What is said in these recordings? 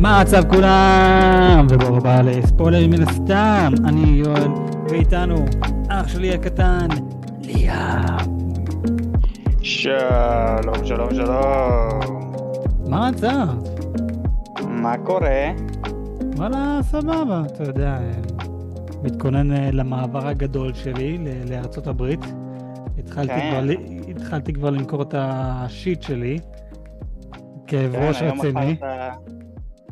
מה המצב כולם? וברוך הבא לספוילר מן הסתם, אני יואל, ואיתנו אח שלי הקטן, ליאם. שלום, שלום, שלום. מה המצב? מה קורה? וואלה, סבבה, אתה יודע, מתכונן אה, למעבר הגדול שלי לארצות הברית. התחלתי, כן. כבר, התחלתי כבר למכור את השיט שלי, כאב כן, ראש רציני. מכרת-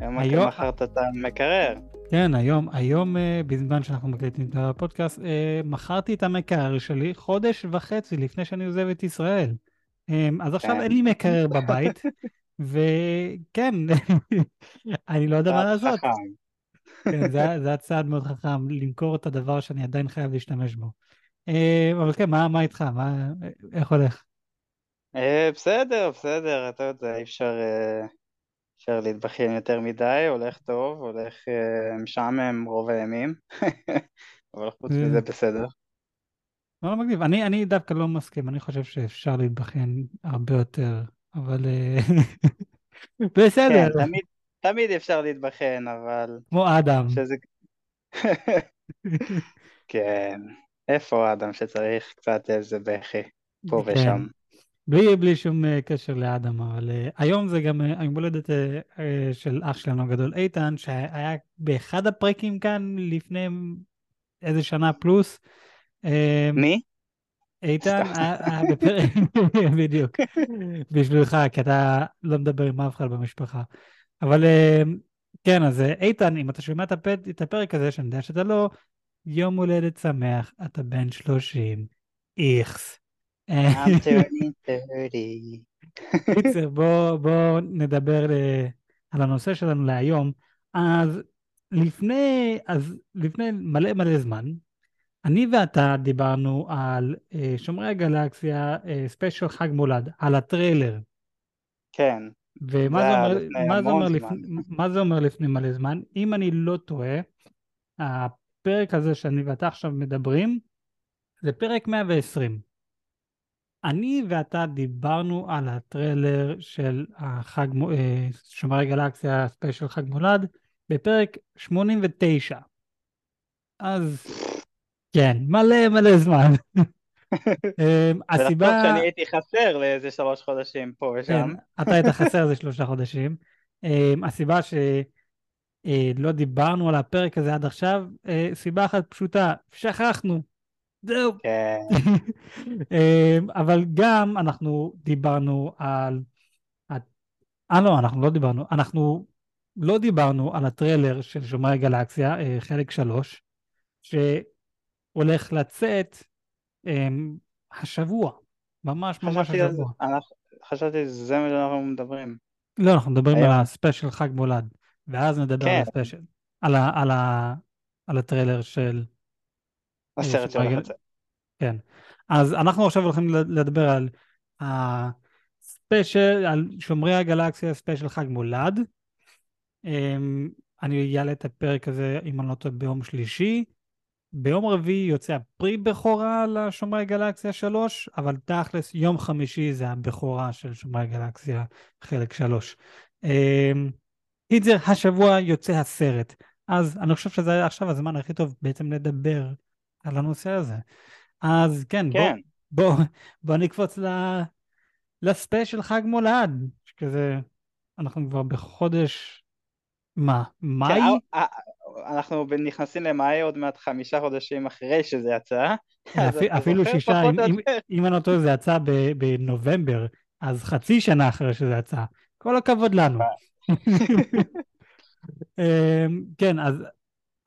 היום היום- מכרת את המקרר. כן, היום, היום אה, בזמן שאנחנו מקליטים את הפודקאסט, אה, מכרתי את המקרר שלי חודש וחצי לפני שאני עוזב את ישראל. אה, אז עכשיו כן. אין לי מקרר בבית, וכן, אני לא יודע מה לעשות. כן, זה, היה- זה היה צעד מאוד חכם, למכור את הדבר שאני עדיין חייב להשתמש בו. אה, אבל כן, מה, מה איתך? מה, איך הולך? אה, בסדר, בסדר, אתה יודע, אי אפשר אה, אפשר להתבכיין יותר מדי, הולך טוב, הולך אה, משעמם רוב הימים, אבל חוץ אה. מזה בסדר. לא, לא מגניב. אני, אני דווקא לא מסכים, אני חושב שאפשר להתבכיין הרבה יותר, אבל אה, בסדר, כן, תמיד, תמיד אפשר להתבכיין, אבל כמו אדם. שזה... כן, איפה האדם שצריך קצת איזה בכי, פה כן. ושם. בלי, בלי שום אה, קשר לאדם, אבל אה, היום זה גם היום הולדת אה, אה, של אח שלנו הגדול איתן, שהיה באחד הפרקים כאן לפני איזה שנה פלוס. אה, מי? איתן בפרק, בדיוק, בשבילך, כי אתה לא מדבר עם אף אחד במשפחה. אבל אה, כן, אז איתן, אם אתה שומע את הפרק הזה, שאני יודע שאתה לא, יום הולדת שמח, אתה בן 30, איכס. אה, I'm turning 30. קיצר, בוא, בוא נדבר ל- על הנושא שלנו להיום. אז לפני, אז לפני מלא מלא זמן, אני ואתה דיברנו על אה, שומרי הגלקסיה, אה, ספיישל חג מולד, על הטריילר. כן, ומה זה אומר, מה זה אומר. לפני, מה זה אומר לפני מלא זמן? אם אני לא טועה, הפרק הזה שאני ואתה עכשיו מדברים, זה פרק 120. אני ואתה דיברנו על הטריילר של החג, אה, שומרי גלקסיה ספיישל חג מולד בפרק 89. אז כן, מלא מלא זמן. אה, ולחשוב הסיבה, שאני הייתי חסר לאיזה שלוש חודשים פה כן, ושם. אתה היית חסר איזה שלושה חודשים. אה, הסיבה שלא דיברנו על הפרק הזה עד עכשיו, אה, סיבה אחת פשוטה, שכחנו. זהו. כן, אמ, אבל גם אנחנו דיברנו על... אה לא, אנחנו לא דיברנו, אנחנו לא דיברנו על הטריילר של שומרי הגלקסיה, אה, חלק שלוש, שהולך לצאת אמ, השבוע, ממש ממש השבוע. אנחנו- חשבתי שזה מה שאנחנו מדברים. לא, אנחנו מדברים על. ה special חג מולד, ואז נדבר על כן. ה special, על ה- על ה- על הטריילר של... הסרט גל- לצאת. כן. אז אנחנו עכשיו הולכים לדבר על ה special, על שומרי הגלקסיה special חג מולד. אמ, אני אעלה את הפרק הזה, אם אני לא טועה, ביום שלישי. ביום רביעי יוצא הפרי בכורה לשומרי גלקסיה 3, אבל תכלס יום חמישי זה הבכורה של שומרי גלקסיה חלק 3. קיצר, השבוע יוצא הסרט. אז אני חושב שזה עכשיו הזמן הכי טוב בעצם לדבר על הנושא הזה. אז כן, בוא, כן, בוא, בוא נקפוץ ל... לספיישל חג מולד, שכזה, אנחנו כבר בחודש, מה, כן, מאי? אה, אה, אנחנו נכנסים למאי עוד מעט חמישה חודשים אחרי שזה יצא. אתה אפילו זוכר שישה, אם- אם-? אם אני לא טועה זה יצא בנובמבר, אז חצי שנה אחרי שזה יצא. כל הכבוד לנו. אמ, כן, אז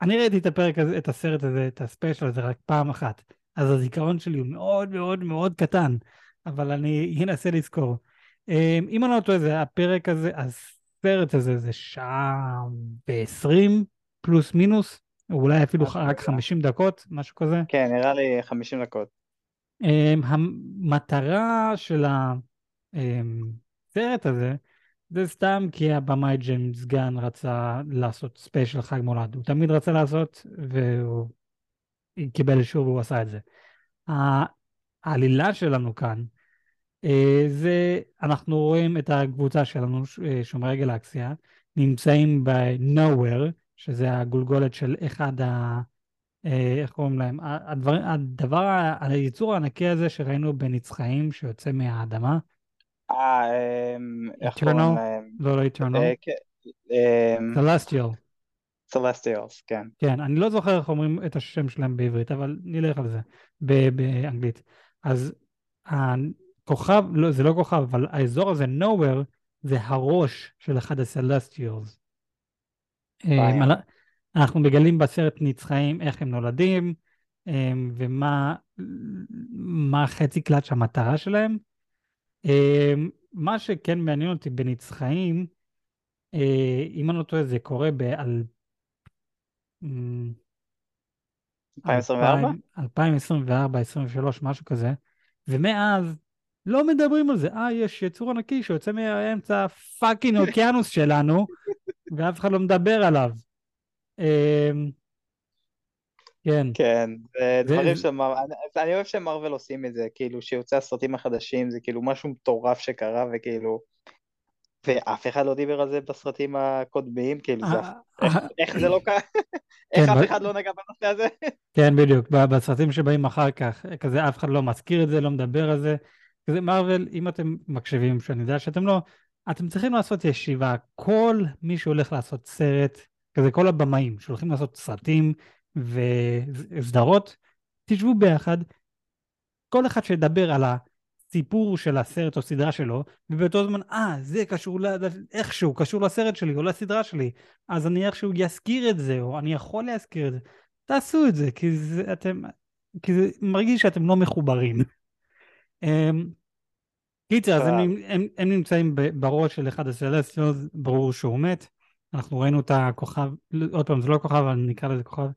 אני ראיתי את הפרק הזה, את הסרט הזה, את הספיישל הזה רק פעם אחת. אז הזיכרון שלי הוא מאוד מאוד מאוד קטן, אבל אני אנסה לזכור. אמ, אם אני לא טועה, זה הפרק הזה, הסרט הזה זה שעה ועשרים פלוס מינוס, או אולי אפילו רק כזה. 50 דקות, משהו כזה. כן, נראה לי 50 דקות. אמ, המטרה של הסרט הזה זה סתם כי הבמאי ג'יימס גן רצה לעשות special חג מולד. הוא תמיד רצה לעשות והוא קיבל אישור והוא עשה את זה. העלילה שלנו כאן אה, זה, אנחנו רואים את הקבוצה שלנו, אה, שומרי גלקסיה, נמצאים ב-nowhere, שזה הגולגולת של אחד ה... אה, איך קוראים להם? הדבר, הדבר, היצור הענקי הזה שראינו בנצחאים שיוצא מהאדמה. אה, אמ, איך קוראים להם? לא, לא Eternal. אה, אמ, Celestial. Celestials, כן. כן, אני לא זוכר איך אומרים את השם שלהם בעברית, אבל נלך על זה, באנגלית. אז הכוכב, לא, זה לא כוכב, אבל האזור הזה, nowhere, זה הראש של אחד הסלסטיולס. אנחנו מגלים בסרט נצחיים איך הם נולדים, אמ, ומה מה חצי קלאץ' המטרה שלהם. אמ, מה שכן מעניין אותי בנצחיים, אה, אם אני לא טועה, זה קורה ב... 2024? 2024, 2023, משהו כזה, ומאז לא מדברים על זה. אה, יש יצור ענקי שיוצא מהאמצע הפאקינג אוקיינוס שלנו, ואף אחד לא מדבר עליו. כן. כן, דברים ש... אני אוהב שמרוויל עושים את זה, כאילו שיוצא הסרטים החדשים, זה כאילו משהו מטורף שקרה, וכאילו... ואף אחד לא דיבר על זה בסרטים הקודמים, כאילו זה... אה, איך זה לא קרה? איך כן, אף אחד לא נגע בנושא הזה? כן, בדיוק, בסרטים שבאים אחר כך, כזה אף אחד לא מזכיר את זה, לא מדבר על זה. כזה מרוויל, אם אתם מקשיבים, שאני יודע שאתם לא, אתם צריכים לעשות ישיבה, כל מי שהולך לעשות סרט, כזה כל הבמאים שהולכים לעשות סרטים וסדרות, תשבו ביחד, כל אחד שידבר על הסיפור של הסרט או סדרה שלו, ובאותו זמן, אה, זה קשור, ל... איכשהו, קשור לסרט שלי או לסדרה שלי, אז אני איכשהו אזכיר את זה, או אני יכול להזכיר את זה. תעשו את זה, כי זה, אתם, כי זה מרגיש שאתם לא מחוברים. אמ, קיצר, אז הם, הם, הם נמצאים בראש של אחד הסלסטיונס, ברור שהוא מת. אנחנו ראינו את הכוכב, עוד פעם, זה לא כוכב, אבל נקרא לזה כוכב,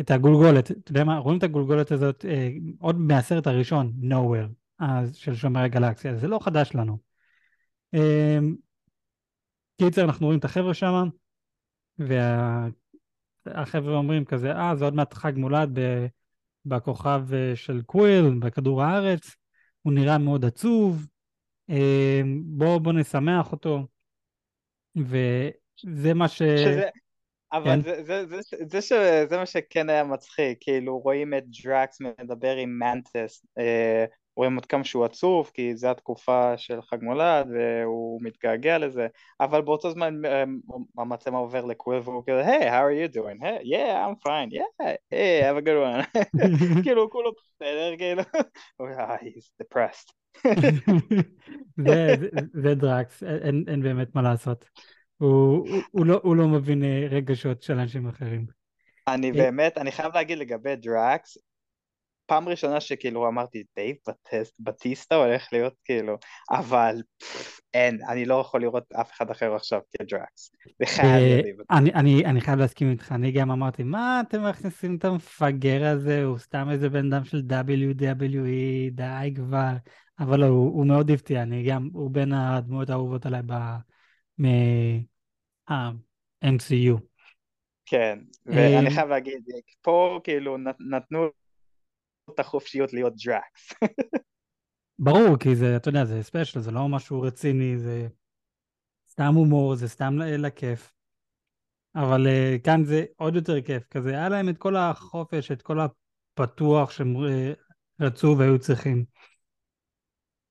את הגולגולת, אתה יודע מה, רואים את הגולגולת הזאת אה, עוד מהסרט הראשון, nowhere, אז, של שומר הגלקסיה, זה לא חדש לנו. אה, קיצר, אנחנו רואים את החבר'ה שם, והחבר'ה אומרים כזה, אה, זה עוד מעט חג מולד בכוכב אה, של קוויל, בכדור הארץ, הוא נראה מאוד עצוב, אה, בואו בוא נשמח אותו. וזה מה ש... שזה, אבל כן? זה, זה, זה, זה, זה, זה מה שכן היה מצחיק, כאילו רואים את דראקס מדבר עם מנטס, אה, רואים עד כמה שהוא עצוב, כי זו התקופה של חג מולד והוא מתגעגע לזה, אבל באותו זמן אה, המצלמה עובר לקוויל והוא כזה, היי, how are you doing? Hey, yeah, I'm fine, yeah, hey, have a good one. כאילו, כולו בסדר, כאילו, he's depressed. זה דראקס, אין, אין באמת מה לעשות. הוא, הוא, הוא, לא, הוא לא מבין אה, רגשות של אנשים אחרים. אני אה, באמת, אני חייב להגיד לגבי דראקס, פעם ראשונה שכאילו אמרתי דייב בטיסטה הולך להיות כאילו, אבל אין, אני לא יכול לראות אף אחד אחר עכשיו כדראקס. אה, אני, אני, אני חייב להסכים איתך, אני גם אמרתי, מה אתם מכניסים את המפגר הזה, הוא סתם איזה בן אדם של WWE, די כבר. אבל לא, הוא, הוא מאוד הפתיע, אני גם, הוא בין הדמויות האהובות עליי מה-MCU. כן, ואני חייב להגיד, פה כאילו נתנו את החופשיות להיות דראקס. ברור, כי זה, אתה יודע, זה ספיישל, זה לא משהו רציני, זה סתם הומור, זה סתם לכיף. אבל אה, כאן זה עוד יותר כיף, כזה היה להם את כל החופש, את כל הפתוח שהם אה, רצו והיו צריכים.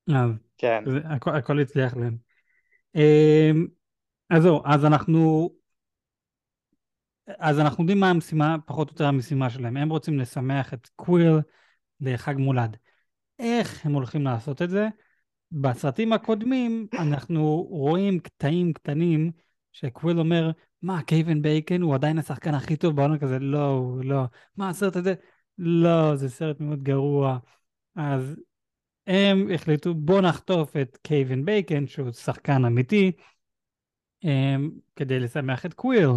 אז כן. זה, הכ- הכל הצליח להם. אמ, אז זהו, אז אנחנו... אז אנחנו יודעים מה המשימה, פחות או יותר המשימה שלהם. הם רוצים לשמח את קוויל לחג מולד. איך הם הולכים לעשות את זה? בסרטים הקודמים אנחנו רואים קטעים קטנים שקוויל אומר, מה, קווין בייקון הוא עדיין השחקן הכי טוב בעולם כזה? לא, לא. מה הסרט הזה? לא, זה סרט מאוד גרוע. אז הם החליטו בוא נחטוף את קווין בייקון שהוא שחקן אמיתי כדי לשמח את קוויל.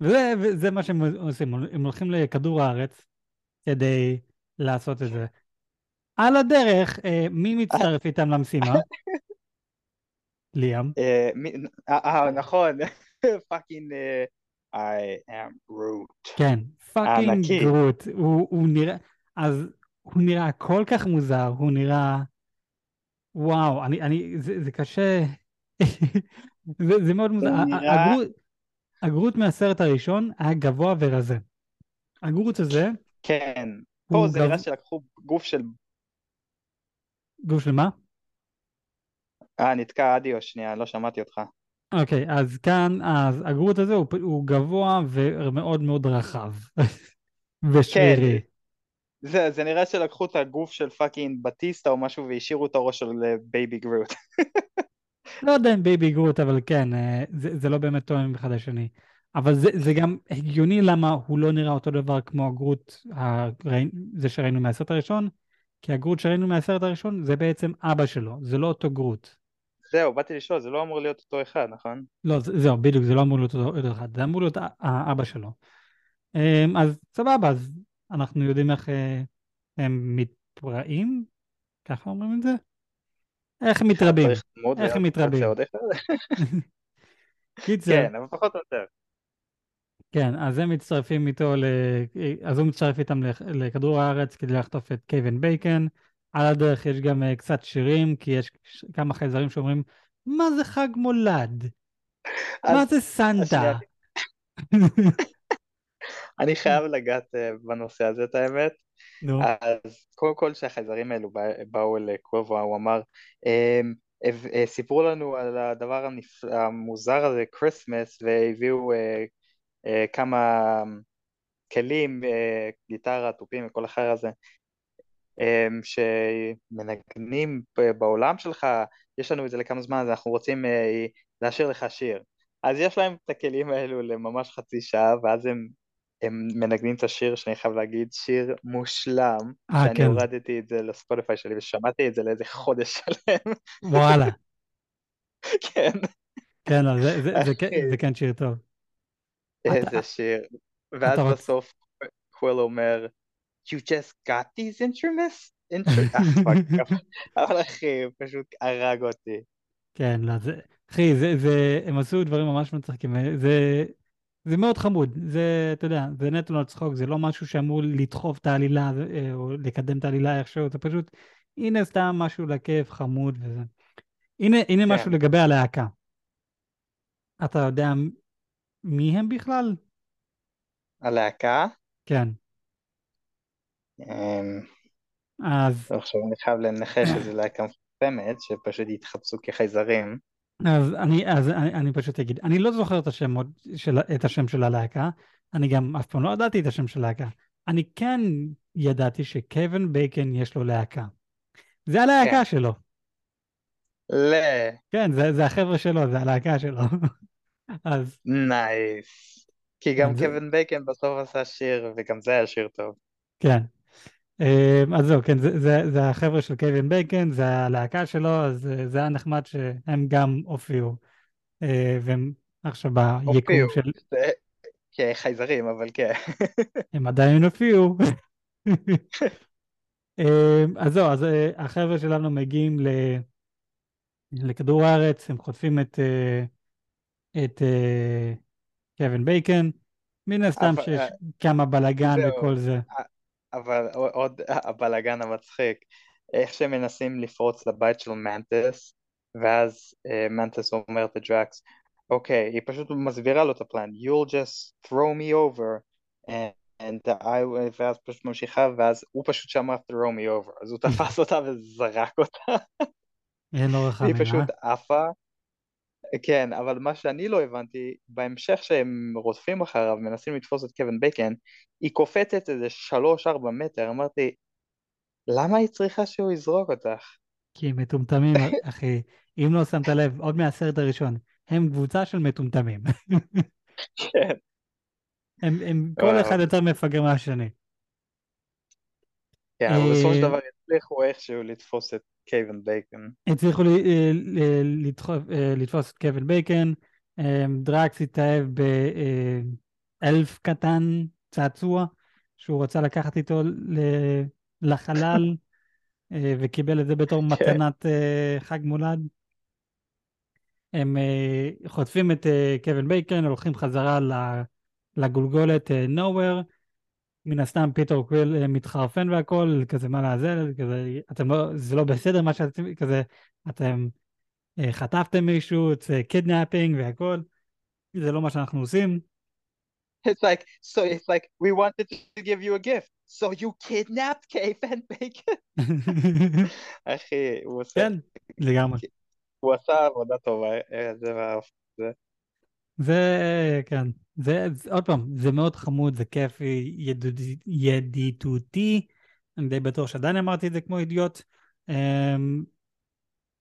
וזה, וזה מה שהם עושים, הם הולכים לכדור הארץ כדי לעשות את זה. על הדרך, אה, מי מצטרף איתם למשימה? ליאם. אה, אה נכון, fucking I am גרוט. כן, fucking גרוט. הוא נראה, אז הוא נראה כל כך מוזר, הוא נראה... וואו, אני, אני, זה, זה קשה. זה, זה מאוד מוזר. זה ה- ה- נראה, הגרוט, הגרוט מהסרט הראשון היה גבוה ורזה. הגרוט הזה כן. פה זה גב... נראה שלקחו גוף של... גוף של מה? אה, נתקע אודיו שנייה, לא שמעתי אותך. אוקיי, אז כאן, אז הגרוט הזה הוא, הוא גבוה ומאוד מאוד רחב. ושרירי. כן, זה, זה נראה שלקחו את הגוף של fucking בטיסטה או משהו והשאירו את הראש של אה, בייבי גרוט. לא יודע אם baby גרוט, אבל כן, אה, זה, זה לא באמת תואם אחד לשני. אבל זה, זה גם הגיוני למה הוא לא נראה אותו דבר כמו הגרוט, הראי- זה שראינו מהסרט הראשון, כי הגרוט שראינו מהסרט הראשון זה בעצם אבא שלו, זה לא אותו גרוט. זהו, באתי לשאול, זה לא אמור להיות אותו אחד, נכון? לא, זה- זהו, בדיוק, זה לא אמור להיות אותו אחד, זה אמור להיות האבא שלו. אמ, אז סבבה, אז אנחנו יודעים איך אה, הם מתפרעים, ככה אומרים את זה? איך הם מתרבים, איך הם להיות רוצה מתרבים. קיצר, כן, אבל פחות או יותר. כן, אז הם מצטרפים איתו, ל... אז הוא מצטרף איתם לכ- לכדור הארץ כדי לחטוף את קווין בייקון. על הדרך יש גם אה, קצת שירים, כי יש כמה חייזרים שאומרים, מה זה חג מולד? מה זה סנטה? אני חייב לגעת אה, בנושא הזה, את האמת. נו, אז קודם כל כשהחייזרים האלו בא- באו לקוויל, הוא אמר, "אמ, אה, סיפרו לנו על הדבר המוזר הזה, Christmas, והביאו אה, אה, כמה כלים, אה, גיטרה, תופים וכל החרא הזה, אמ, שמנגנים בעולם שלך, יש לנו את זה לכמה זמן, אז אנחנו רוצים אה, להשאיר לך שיר. אז יש להם את הכלים האלו לממש חצי שעה, ואז הם, הם מנגנים את השיר, שאני חייב להגיד, שיר מושלם, אה, שאני כן, הורדתי את זה לספוטיפיי שלי ושמעתי את זה לאיזה חודש שלם, וואלה. כן, כן, לא, זה, זה, זה, כן- זה כן שיר טוב. איזה שיר. ואז. בסוף קוויל אומר, You just got these instruments? אה, אבל אחי, פשוט הרג אותי. כן, לא, זה... אחי, זה, זה, הם עשו דברים ממש מצחיקים, זה, זה מאוד חמוד, זה, אתה יודע, זה נטו לא צחוק, זה לא משהו שאמור לדחוף את העלילה אה, או לקדם את העלילה איכשהו, זה פשוט, הנה סתם משהו לכיף, חמוד וזה. הנה, הנה משהו כן, לגבי הלהקה. אתה יודע מי הם בכלל? הלהקה, כן, אמ, אז, עכשיו אני חייב לנחש שזו להקה מפורסמת, שפשוט התחפשו כחייזרים. אז, אני, אז אני, אני פשוט אגיד, אני לא זוכר את השם, של, את השם של הלהקה, אני גם אף פעם לא ידעתי את השם של הלהקה. אני כן ידעתי שקווין בייקן יש לו להקה. זה כן, הלהקה שלו. ל... כן, זה, זה החבר'ה שלו, זה הלהקה שלו. אז nice. כי גם כן, זה, קווין בייקון בסוף עשה שיר, וגם זה היה שיר טוב. כן. אמ, אז זהו, כן, זה, זה, זה החבר'ה של קווין בייקון, זה הלהקה שלו, אז אה, זה היה נחמד שהם גם הופיעו. אה, והם עכשיו ביקום הופיעו, של... זה- כחייזרים, אבל כן. הם עדיין הופיעו. אמ, אז זהו, אז אה, החבר'ה שלנו מגיעים ל... לכדור הארץ, הם חוטפים את, את קווין בייקן. מן הסתם שיש כמה בלאגן וכל זה. אבל עוד הבלאגן המצחיק, איך שהם מנסים לפרוץ לבית של מנטס, ואז אה, מנטס אומרת לדרקס, אוקיי, היא פשוט מסבירה לו את הפלן, you'll just throw me over, and, and I, ואז פשוט ממשיכה, ואז הוא פשוט שמע throw me over, אז הוא תפס אותה וזרק אותה, אין והיא רחמים, אה? פשוט עפה, כן, אבל מה שאני לא הבנתי, בהמשך שהם רודפים אחריו, מנסים לתפוס את קווין בייקן, היא קופצת איזה שלוש-ארבע מטר, אמרתי, למה היא צריכה שהוא יזרוק אותך? כי הם מטומטמים, אחי. אם לא שמת לב, עוד מהסרט הראשון, הם קבוצה של מטומטמים. כן. הם, הם כל אחד. יותר מפגר מהשני. כן, אבל בסופו של אה, דבר הצליחו איכשהו לתפוס את קווין בייקון. הצליחו אה, אה, לתפוס את קווין בייקון, אה, דראקס התאהב ב elf קטן, צעצוע, שהוא רצה לקחת איתו לחלל, וקיבל את זה בתור מתנת חג מולד. הם חוטפים את קווין בייקון, הולכים חזרה לגולגולת Knowhere, מן הסתם פיטר קוויל אה, מתחרפן והכל, כזה מה לעזאזל, כזה, אתם לא, זה לא בסדר מה שאתם, כזה, אתם אה, חטפתם מישהו, זה kidnapping והכל, זה לא מה שאנחנו עושים. It's like, so it's like, we wanted to give you a gift. So you kidnapped Kevin Bacon? אחי, הוא עושה, כן, לגמרי. הוא עשה עבודה טובה, אה, זה את זה. זה, כן, זה, עוד פעם, זה מאוד חמוד, זה כיפי, ידיד- ידידותי, אני די בטוח שעדיין אמרתי את זה כמו אידיוט, אמ,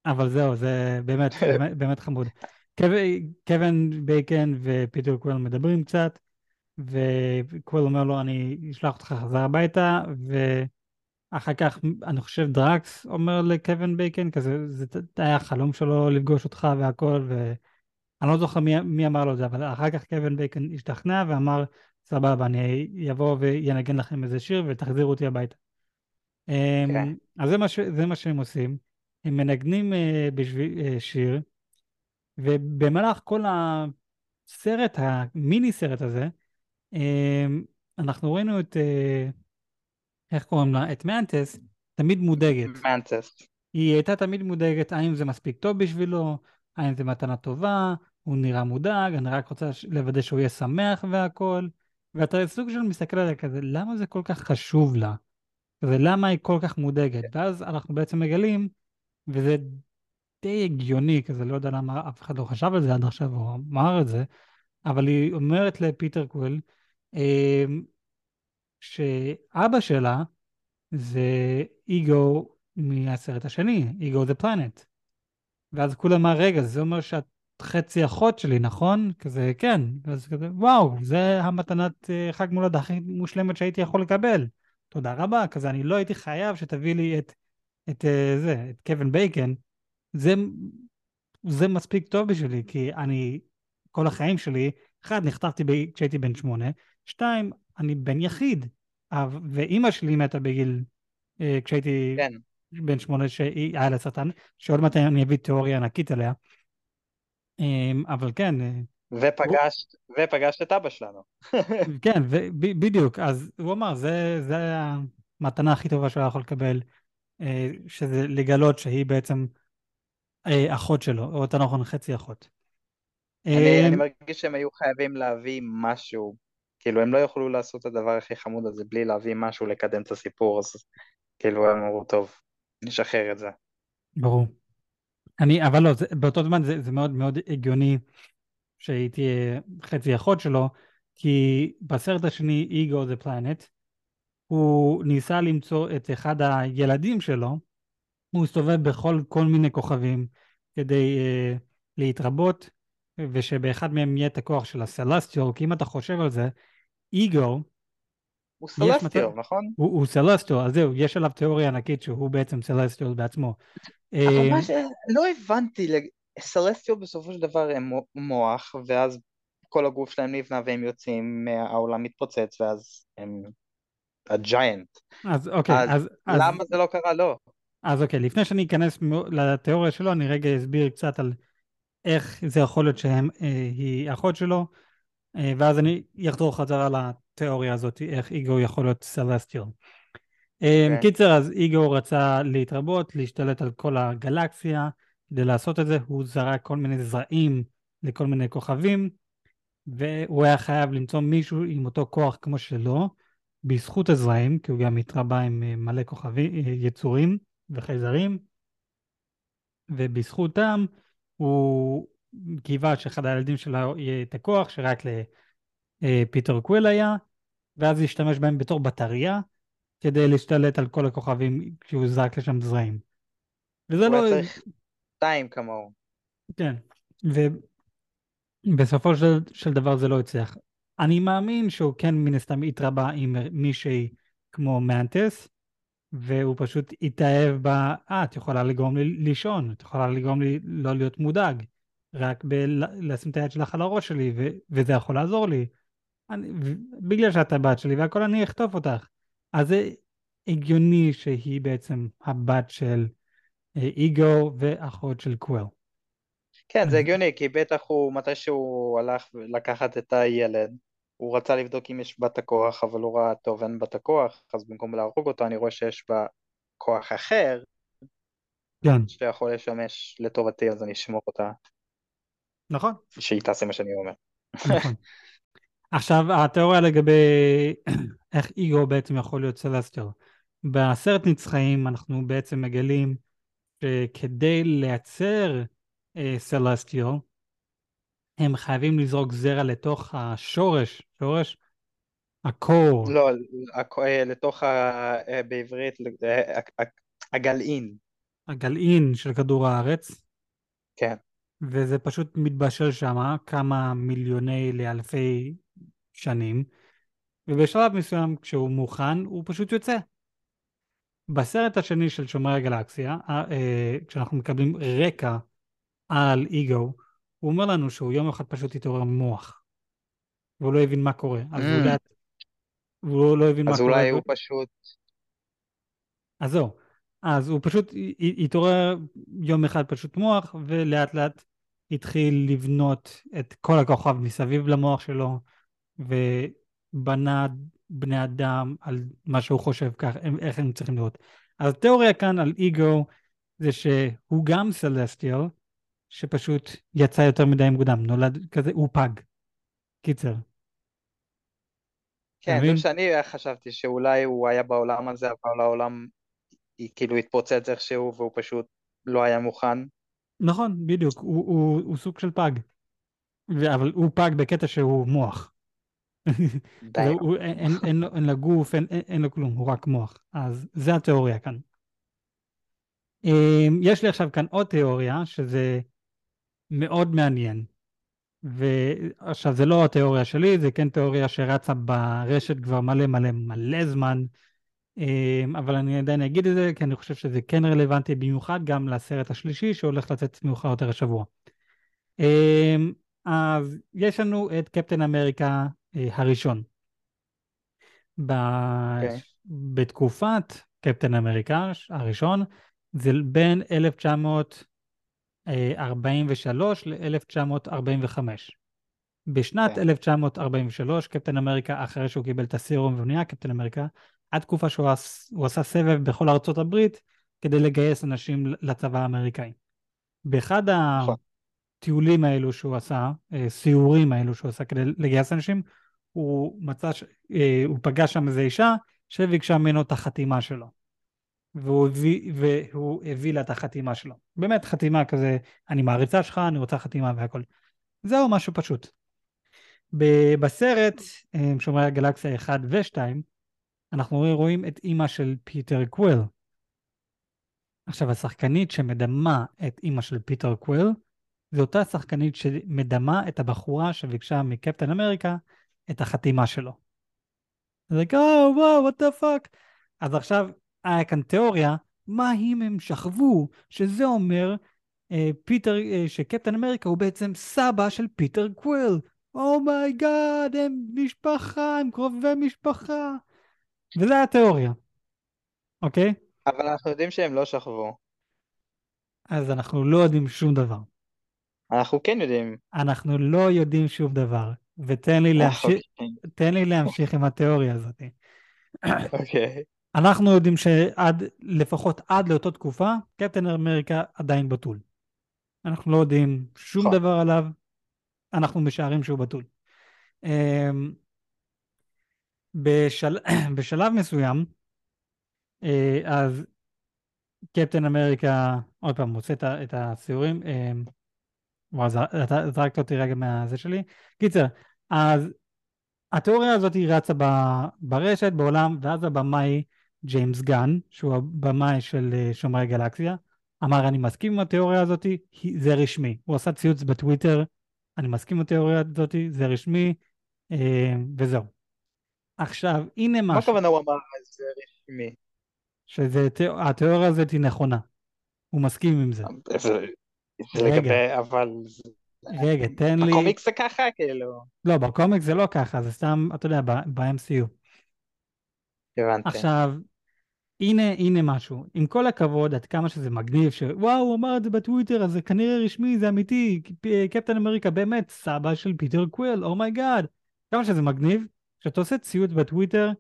אבל זהו, זה באמת, באמת, באמת חמוד. קו- קווין בייקן ופיטר קוויל מדברים קצת, וקוויל אומר לו, אני אשלח אותך חזרה הביתה, ואחר כך, אני חושב דראקס אומר לקווין בייקן, כזה, זה היה החלום שלו לפגוש אותך והכל, ו... אני לא זוכר מי, מי אמר לו את זה, אבל אחר כך קווין בייקן השתכנע ואמר, סבבה, אני אבוא ואנגן לכם איזה שיר ותחזירו אותי הביתה. כן. אמ, אז זה מה, ש, זה מה שהם עושים. הם מנגנים אה, בשביל אה, שיר, ובמהלך כל הסרט, המיני סרט הזה, אמ, אנחנו ראינו את, אה, איך קוראים לה? את מנטס, תמיד מודאגת. מנטס. היא הייתה תמיד מודאגת האם זה מספיק טוב בשבילו, האם זה מתנה טובה, הוא נראה מודאג, אני רק רוצה לוודא שהוא יהיה שמח והכל. ואתה סוג של מסתכל עליה כזה, למה זה כל כך חשוב לה? כזה, למה היא כל כך מודאגת? ואז אנחנו בעצם מגלים, וזה די הגיוני, כזה, לא יודע למה אף אחד לא חשב על זה עד עכשיו או אמר את זה, אבל היא אומרת לפיטר קוויל, אמ, שאבא שלה זה איגו מהסרט השני, איגו the planet. ואז קוויל אמר, רגע, זה אומר שאת חצי אחות שלי, נכון? כזה, כן. ואז כזה, וואו, זה המתנת אה, חג מולד הכי מושלמת שהייתי יכול לקבל. תודה רבה. כזה, אני לא הייתי חייב שתביא לי את, את אה, זה, את קווין בייקן. זה, זה מספיק טוב בשבילי, כי אני, כל החיים שלי, אחד, נחטפתי ב- כשהייתי בן שמונה, שתיים, אני בן יחיד. אב- ואימא שלי מתה בגיל, אה, כשהייתי כן. בן שמונה שהיה לה סרטן, שעוד מעט אני אביא תיאוריה ענקית עליה. אמ, אבל כן, אה, ופגשת, ופגשת את אבא שלנו. כן, ו- בדיוק, אז הוא אמר, זה, זה המתנה הכי טובה שהוא היה יכול לקבל, אה, שזה לגלות שהיא בעצם אה, אחות שלו, או יותר נכון חצי אחות. אני, אני אמ, מרגיש שהם היו חייבים להביא משהו, כאילו הם לא יוכלו לעשות את הדבר הכי חמוד הזה בלי להביא משהו לקדם את הסיפור, אז כאילו הם אמרו, טוב, נשחרר את זה. ברור. אני, אבל לא, זה, באותו זמן זה, זה מאוד מאוד הגיוני שהייתי אה, חצי אחות שלו, כי בסרט השני, Ego the Planet, הוא ניסה למצוא את אחד הילדים שלו, הוא הסתובב בכל כל מיני כוכבים כדי uh, להתרבות, ושבאחד מהם יהיה את הכוח של הסלסטיול, כי אם אתה חושב על זה, איגו הוא יש סלסטיו, מצב- נכון? הוא, הוא סלסטיול, אז זהו, יש עליו תיאוריה ענקית שהוא בעצם סלסטיול בעצמו. אבל אה, מה ש... לא הבנתי, סלסטיו בסופו של דבר הם מו- מוח, ואז כל הגוף שלהם נבנה והם יוצאים, העולם מתפוצץ, ואז הם הג'יינט. אז אוקיי, אז אז, אז, למה זה לא קרה לו? אז אוקיי, לפני שאני אכנס לתיאוריה שלו, אני רגע אסביר קצת על איך זה יכול להיות שהיא אחות שלו, אה, ואז אני אחזור חזרה לתיאוריה הזאת, איך איגו יכול להיות סלסטיאל. אוקיי. קיצר, אז איגו רצה להתרבות, להשתלט על כל הגלקסיה, כדי לעשות את זה הוא זרק כל מיני זרעים לכל מיני כוכבים, והוא היה חייב למצוא מישהו עם אותו כוח כמו שלו, בזכות הזרעים, כי הוא גם התרבה עם אה, מלא כוכבים, אה, יצורים וחייזרים, ובזכותם הוא קיווה שאחד הילדים שלו יהיה את הכוח שרק לפיטר קוויל היה, ואז השתמש בהם בתור בטריה, כדי להשתלט על כל הכוכבים כשהוא זרק לשם זרעים. וזה הוא לא... היה צריך שתיים כמוהו. כן, ובסופו של, של דבר זה לא הצליח. אני מאמין שהוא כן מן הסתם התרבה עם מישהי כמו מנטס, והוא פשוט התאהב בה, אה, את יכולה לגרום לי לישון, את יכולה לגרום לי לא להיות מודאג, רק בלשים את היד שלך על הראש שלי, ו- וזה יכול לעזור לי. אני, בגלל שאת הבת שלי והכל אני אחטוף אותך. אז זה הגיוני שהיא בעצם הבת של אה, איגו ואחות של קוויל. כן, זה אז- הגיוני, כי בטח הוא, מתי שהוא הלך לקחת את הילד, הוא רצה לבדוק אם יש בת הכוח, אבל הוא ראה, טוב, אין בת הכוח, אז במקום להרוג אותו, אני רואה שיש בה כוח אחר, כן, שיכול לשמש לטובתי, אז אני אשמור אותה, נכון, שהיא תעשה מה שאני אומר. נכון. עכשיו, התיאוריה לגבי איך איגו בעצם יכול להיות סלסטר. בסרט נצחיים אנחנו בעצם מגלים שכדי לייצר אה, סלסטיאל, הם חייבים לזרוק זרע לתוך השורש, שורש, הקור, לא, אה, לתוך, ה- אה, בעברית, אה, הגלעין, הגלעין של כדור הארץ, כן. וזה פשוט מתבשל שם כמה מיליוני לאלפי שנים, ובשלב מסוים כשהוא מוכן, הוא פשוט יוצא. בסרט השני של שומרי הגלקסיה, אה, כשאנחנו מקבלים רקע על איגו, הוא אומר לנו שהוא יום אחד פשוט התעורר מוח, והוא לא הבין מה קורה. אז הוא Mm. לאט... והוא לא הבין מה אז קורה. אולי ו- הוא פשוט, אז זהו. אז הוא פשוט התעורר יום אחד פשוט מוח, ולאט לאט התחיל לבנות את כל הכוכב מסביב למוח שלו, ובנה בני אדם על מה שהוא חושב כך, איך הם צריכים לראות. אז התיאוריה כאן על איגו זה שהוא גם סלסטיאל, שפשוט יצא יותר מדי מוקדם, נולד כזה, הוא פג. קיצר. כן, זה שאני חשבתי, שאולי הוא היה בעולם הזה, אבל העולם היא כאילו התפוצץ איכשהו, והוא פשוט לא היה מוכן. נכון, בדיוק, הוא, הוא, הוא סוג של פג. אבל הוא פג בקטע שהוא מוח. די. הוא, אין, אין, אין, לו, אין לו גוף, אין, אין, אין לו כלום, הוא רק מוח. אז זה התיאוריה כאן. אמ, יש לי עכשיו כאן עוד תיאוריה, שזה מאוד מעניין. ועכשיו, זה לא התיאוריה שלי, זה כן תיאוריה שרצה ברשת כבר מלא מלא מלא זמן. אמ, אבל אני עדיין אגיד את זה, כי אני חושב שזה כן רלוונטי במיוחד גם לסרט השלישי שהולך לצאת מאוחר יותר השבוע. אמ, אז יש לנו את קפטן אמריקה הראשון. ב... אוקיי. בתקופת קפטן אמריקה הראשון, זה בין 1943 ל-1945. בשנת כן. 1943, קפטן אמריקה, אחרי שהוא קיבל את הסירום ונהיה קפטן אמריקה, עד תקופה שהוא עש, עשה סבב בכל ארצות הברית כדי לגייס אנשים לצבא האמריקאי. באחד נכון. הטיולים האלו שהוא עשה, אה, סיורים האלו שהוא עשה כדי לגייס אנשים, הוא מצא, אה, הוא פגש שם איזו אישה שביקשה ממנו את החתימה שלו. והוא הביא, והוא הביא לה את החתימה שלו. באמת חתימה כזה, אני מעריצה שלך, אני רוצה חתימה והכל. זהו, משהו פשוט. בסרט אה, שומרי הגלקסיה 1 ו-2, אנחנו רואים את אימא של פיטר קוויל. עכשיו, השחקנית שמדמה את אימא של פיטר קוויל, זו אותה שחקנית שמדמה את הבחורה שביקשה מקפטן אמריקה את החתימה שלו. like, oh, וואו, what the fuck. אז עכשיו, היה כאן תיאוריה, מה אם הם שכבו, שזה אומר אה, פיטר, אה, שקפטן אמריקה הוא בעצם סבא של פיטר קוויל. oh my god, הם משפחה, הם קרובי משפחה. וזה התיאוריה, אוקיי? אבל אנחנו יודעים שהם לא שכבו. אז אנחנו לא יודעים שום דבר. אנחנו כן יודעים. אנחנו לא יודעים שום דבר. ותן לי אנחנו להמשיך, כן. תן לי להמשיך עם התיאוריה הזאת. אוקיי. אנחנו יודעים שעד, לפחות עד לאותה תקופה, קפטן אמריקה עדיין בתול. אנחנו לא יודעים שום נכון. דבר עליו, אנחנו משערים שהוא בתול. אמ, בשל... בשלב מסוים, אה, אז קפטן אמריקה, עוד פעם, מוצא את ה- את הסיורים, אמ, וואו, אתה זרקת אותי רגע מהזה שלי. קיצר, אז התיאוריה הזאת היא רצה ב- ברשת, בעולם, ואז הבמאי ג'יימס גן, שהוא הבמאי של אה, שומרי גלקסיה, אמר, אני מסכים עם התיאוריה הזאת, זה רשמי. הוא עשה ציוץ בטוויטר, אני מסכים עם התיאוריה הזאת, זה רשמי, אה, וזהו. עכשיו, הנה מה משהו, הכוונה הוא אמר זה רשמי? שהתיאוריה הזאת היא נכונה. הוא מסכים עם זה. רגע. לגבי, אבל רגע, תן לי... בקומיקס זה ככה, כאילו. לא, בקומיקס זה לא ככה, זה סתם, אתה יודע, ב-MCU. הבנתי. עכשיו, הנה, הנה משהו. עם כל הכבוד, עד כמה שזה מגניב, שוואו, הוא אמר את זה בטוויטר, אז זה כנראה רשמי, זה אמיתי. קפטן אמריקה באמת סבא של פיטר קוויל, oh my god. כמה שזה מגניב, כשאתה עושה ציוץ בטוויטר,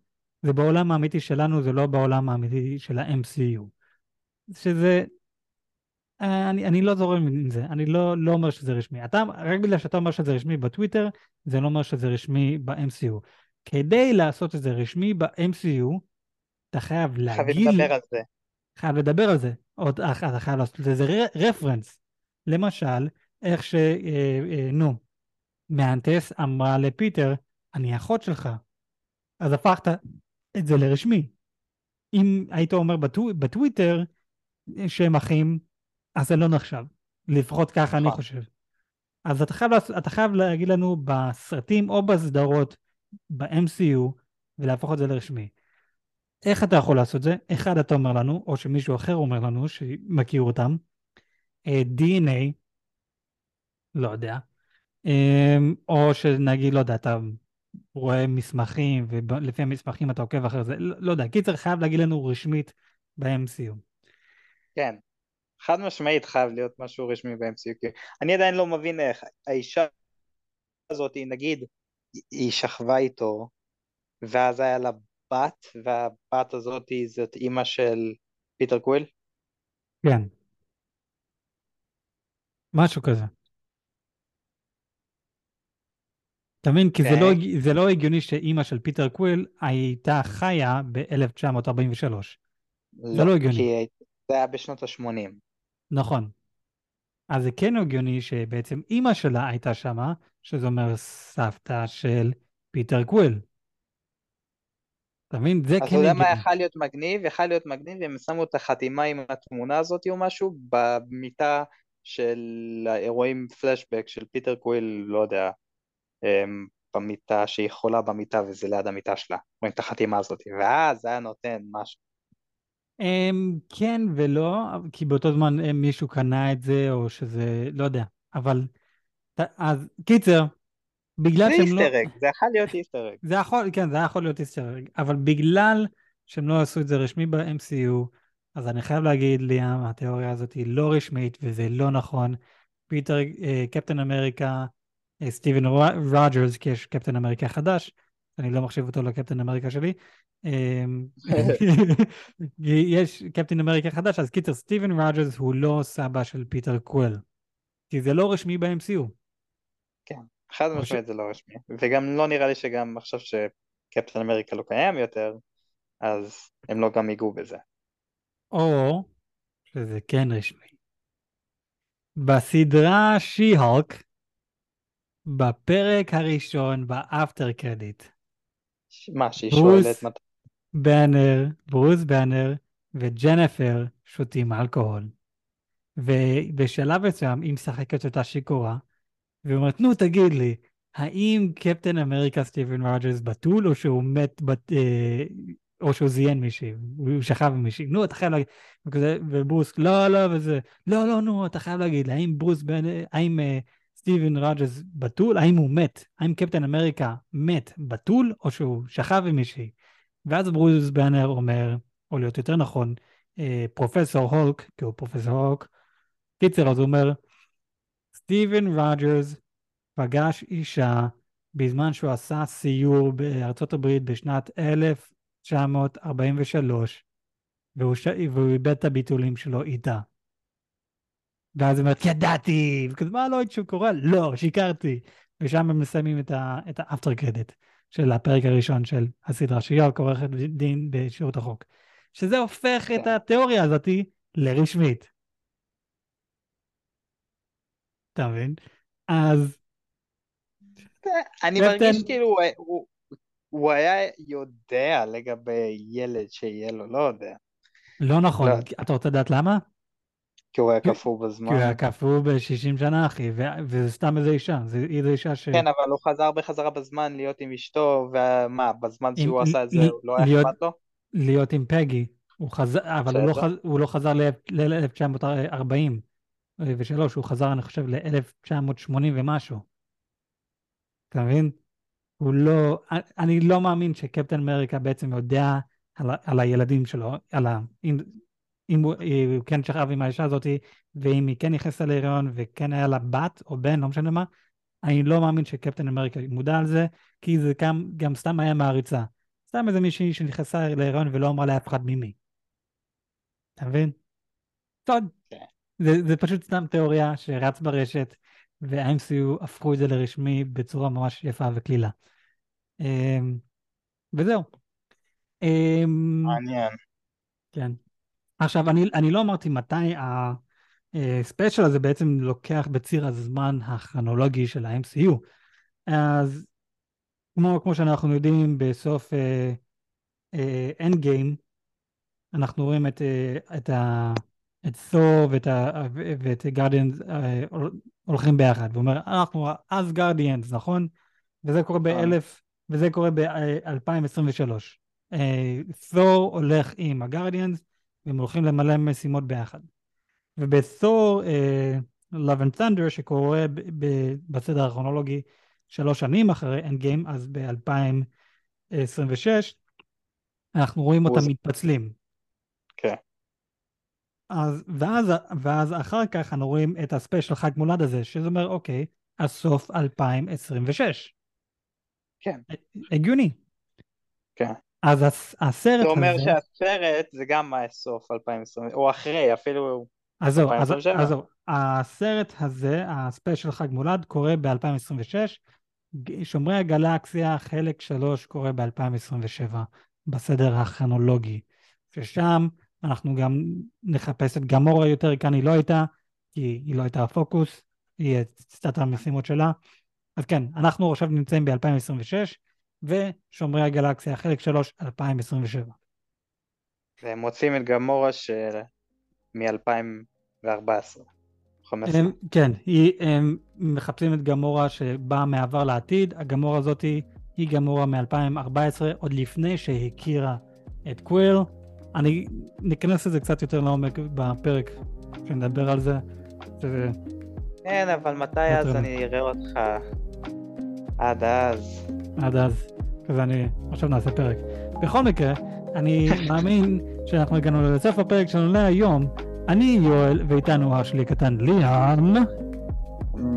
זה בעולם האמיתי שלנו, זה לא בעולם האמיתי של ה-MCU. שזה אני, אני לא זורם עם זה, אני לא, לא אומר שזה רשמי. אתה, רק בגלל שאתה אומר שזה רשמי בטוויטר, זה לא אומר שזה רשמי ב-MCU. כדי לעשות את זה רשמי ב-MCU, אתה חייב להגיד... חייב לדבר על זה. חייב לדבר על זה. עוד, אתה חייב לעשות לזה רפרנס. למשל, איך ש... אה, אה, נו, מהנדס אמרה לפיטר, אני אחות שלך. אז הפכת את זה לרשמי. אם היית אומר בטו, בטוויטר שהם אחים, אז זה לא נחשב. לפחות ככה אני נכון. חושב. אז אתה חייב, אתה חייב להגיד לנו בסרטים או בסדרות ב-MCU ולהפוך את זה לרשמי. איך אתה יכול לעשות זה? אחד, אתה אומר לנו, או שמישהו אחר אומר לנו, שמכיר אותם, אה, DNA, לא יודע, אמ, או שנגיד, לא יודע, אתה רואה מסמכים, ולפי המסמכים אתה עוקב אחרי זה, לא, לא יודע, קיצר חייב להגיד לנו רשמית ב-MCU. כן, חד משמעית חייב להיות משהו רשמי ב-MCU. אני עדיין לא מבין איך האישה הזאת, נגיד, היא שכבה איתו, ואז היה לה בת, והבת הזאת זאת אימא של פיטר קוויל? כן. משהו כזה. אתה מבין? כי זה, לא, אוקיי. זה לא הגיוני שאימא של פיטר קוויל הייתה חיה ב-1943. לא, זה לא הגיוני. כי זה היה בשנות ה-80. נכון. אז זה כן הגיוני שבעצם אימא שלה הייתה שמה, שזה אומר סבתא של פיטר קוויל. אתה מבין? זה כן הגיוני. אז אתה יודע מה יכול להיות מגניב? יכול להיות מגניב אם שמו את החתימה עם התמונה הזאת או משהו במיטה של האירועים פלשבק של פיטר קוויל, לא יודע, אמ, במיטה, שהיא חולה במיטה וזה ליד המיטה שלה, רואים את החתימה הזאת, ואז זה היה נותן משהו. Um, כן ולא, כי באותו זמן אה, מישהו קנה את זה, או שזה, לא יודע, אבל, אז קיצר, בגלל שהם לא... זה Easter egg, זה יכול להיות Easter egg. זה יכול, כן, זה יכול להיות Easter egg, אבל בגלל שהם לא עשו את זה רשמי ב-MCU, אז אני חייב להגיד, ליאם, התיאוריה הזאת היא לא רשמית וזה לא נכון. פיטר, אה, קפטן אמריקה, אה, סטיבן רוג'רס, כי יש קפטן אמריקה חדש, אני לא מחשיב אותו לקפטן אמריקה שלי. אמ, יש קפטן אמריקה חדש, אז קיצר, סטיבן רוג'רס הוא לא סבא של פיטר קוויל, כי זה לא רשמי ב-MCU. כן, חד משמעית זה לא רשמי, וגם לא נראה לי שגם עכשיו שקפטן אמריקה לא קיים יותר, אז הם לא גם ייגעו בזה. או שזה כן רשמי. בסדרה שי-הולק, בפרק הראשון ב after credit. מה, שהיא שואלת מתי... באנר, ברוס באנר וג'נפר שותים אלכוהול. ובשלב מסוים היא משחקת אותה שיכורה, והיא אומרת, נו תגיד לי, האם קפטן אמריקה סטיבן רוג'רס בתול או שהוא מת, בת, אה, או שהוא זיין מישהי, הוא שכב עם מישהי, נו אתה חייב להגיד, וכזה, וברוס, לא לא וזה, לא לא נו אתה חייב להגיד, האם ברוס האם אה, סטיבן רוג'רס בתול, האם הוא מת, האם קפטן אמריקה מת בתול או שהוא שכב עם מישהי, ואז ברוס באנר אומר, או להיות יותר נכון, אה, פרופסור הולק, כי הוא פרופסור הולק, קיצר אז הוא אומר, סטיבן רוג'רס פגש אישה בזמן שהוא עשה סיור בארצות הברית בשנת 1943, והוא, ש... איבד את הביטולים שלו איתה. ואז היא אומרת, ידעתי! וכזה, מה לא היית שהוא קורא? לא, שיקרתי. ושם הם מסיימים את האפטר קרדיט של הפרק הראשון של הסדרה, שהיא עורכת דין בשירות החוק. שזה הופך את כן. התיאוריה הזאתי לרשמית. אתה מבין? אז... אני מרגיש כאילו הוא היה יודע לגבי ילד שיהיה לו, לא יודע. לא נכון, לא. אתה רוצה לדעת למה? כי הוא היה קפוא בזמן. כי הוא היה קפוא ב-60 שנה, אחי, וזה סתם איזה אישה, זה איזה אישה ש... כן, אבל הוא חזר בחזרה בזמן להיות עם אשתו, ומה, בזמן שהוא עשה את זה, הוא לא היה אכפת לו? להיות עם פגי, הוא חזר, אבל הוא לא, לא חזר ל-1940 ושלוש, הוא חזר, אני חושב, ל-1980 ומשהו. אתה מבין? הוא לא, אני לא מאמין שקפטן אמריקה בעצם יודע על, על הילדים שלו, על ה... אם, הוא, הוא כן שכב עם האישה הזאת, ואם היא כן נכנסה להיריון וכן היה לה בת או בן, לא משנה מה, אני לא מאמין שקפטן אמריקה מודע על זה, כי זה גם, גם סתם היה מעריצה. סתם איזה מישהי שנכנסה להיריון ולא אמרה לאף אחד ממי. אתה מבין? טוב, כן. זה, זה פשוט סתם תיאוריה שרץ ברשת, וה-MCU הפכו את זה לרשמי בצורה ממש יפה וקלילה. אמ, וזהו. אמ, מעניין. כן. עכשיו, אני, אני לא אמרתי מתי הספיישל הזה בעצם לוקח בציר הזמן הכרונולוגי של ה-MCU. אז כמו, כמו שאנחנו יודעים, בסוף End uh, Game, uh, אנחנו רואים את, uh, את, ה, את תור ואת, ה, ואת Guardians uh, הולכים ביחד, ואומר, אנחנו Asgardians, נכון? וזה קורה נכון. באלף, וזה קורה ב-2023. תור הולך עם ה Guardians, והם הולכים למלא משימות ביחד. ובתור uh, Love and Thunder שקורה ב- ב- בסדר הכרונולוגי שלוש שנים אחרי Endgame, אז ב-2026, אנחנו רואים אותם מתפצלים. כן. אז, ואז, ואז אחר כך אנחנו רואים את ה special חג מולד הזה, שזה אומר, אוקיי, אז סוף 2026. כן. הגיוני. כן. אז הס, הסרט זה אומר הזה... שהסרט זה גם סוף 2020, או אחרי, אפילו... אז זהו, אז, 2027. אז זהו, הסרט הזה, הספיישל חג מולד, קורה ב-2026, שומרי הגלקסיה, חלק 3 קורה ב-2027, בסדר הכרונולוגי, ששם אנחנו גם נחפש את גמורה יותר, כאן היא לא הייתה, כי היא לא הייתה הפוקוס, היא עשתה המשימות שלה, אז כן, אנחנו עכשיו נמצאים ב-2026, ושומרי הגלקסיה, חלק 3, 2027. והם מוצאים את גמורה של מ-2014. 15. הם, כן, היא, הם מחפשים את גמורה שבאה מעבר לעתיד, הגמורה הזאת היא גמורה מ-2014, עוד לפני שהכירה את קוויל. אני ניכנס לזה קצת יותר לעומק בפרק כשנדבר על זה. שזה, כן, אבל מתי אז. אני אראה אותך? עד אז. עד אז, כזה אני, עכשיו נעשה פרק. בכל מקרה, אני מאמין שאנחנו הגענו לסוף הפרק שלנו להיום. אני יואל, ואיתנו אח שלי קטן.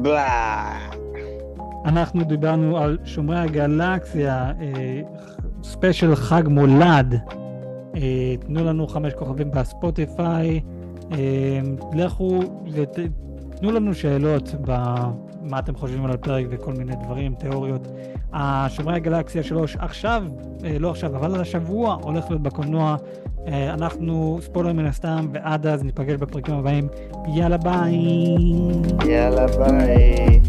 בלה. אנחנו דיברנו על שומרי הגלקסיה, אה, ספיישל חג מולד. אה, תנו לנו חמש כוכבים בספוטיפיי. אה, לכו ותנו לנו שאלות במה אתם חושבים על הפרק וכל מיני דברים, תיאוריות. השומרי הגלקסיה שלוש עכשיו, אה, לא עכשיו, אבל השבוע הולך להיות בקולנוע. אה, אנחנו ספוילר מן הסתם, ועד אז ניפגש בפרקים הבאים. יאללה ביי. יאללה ביי.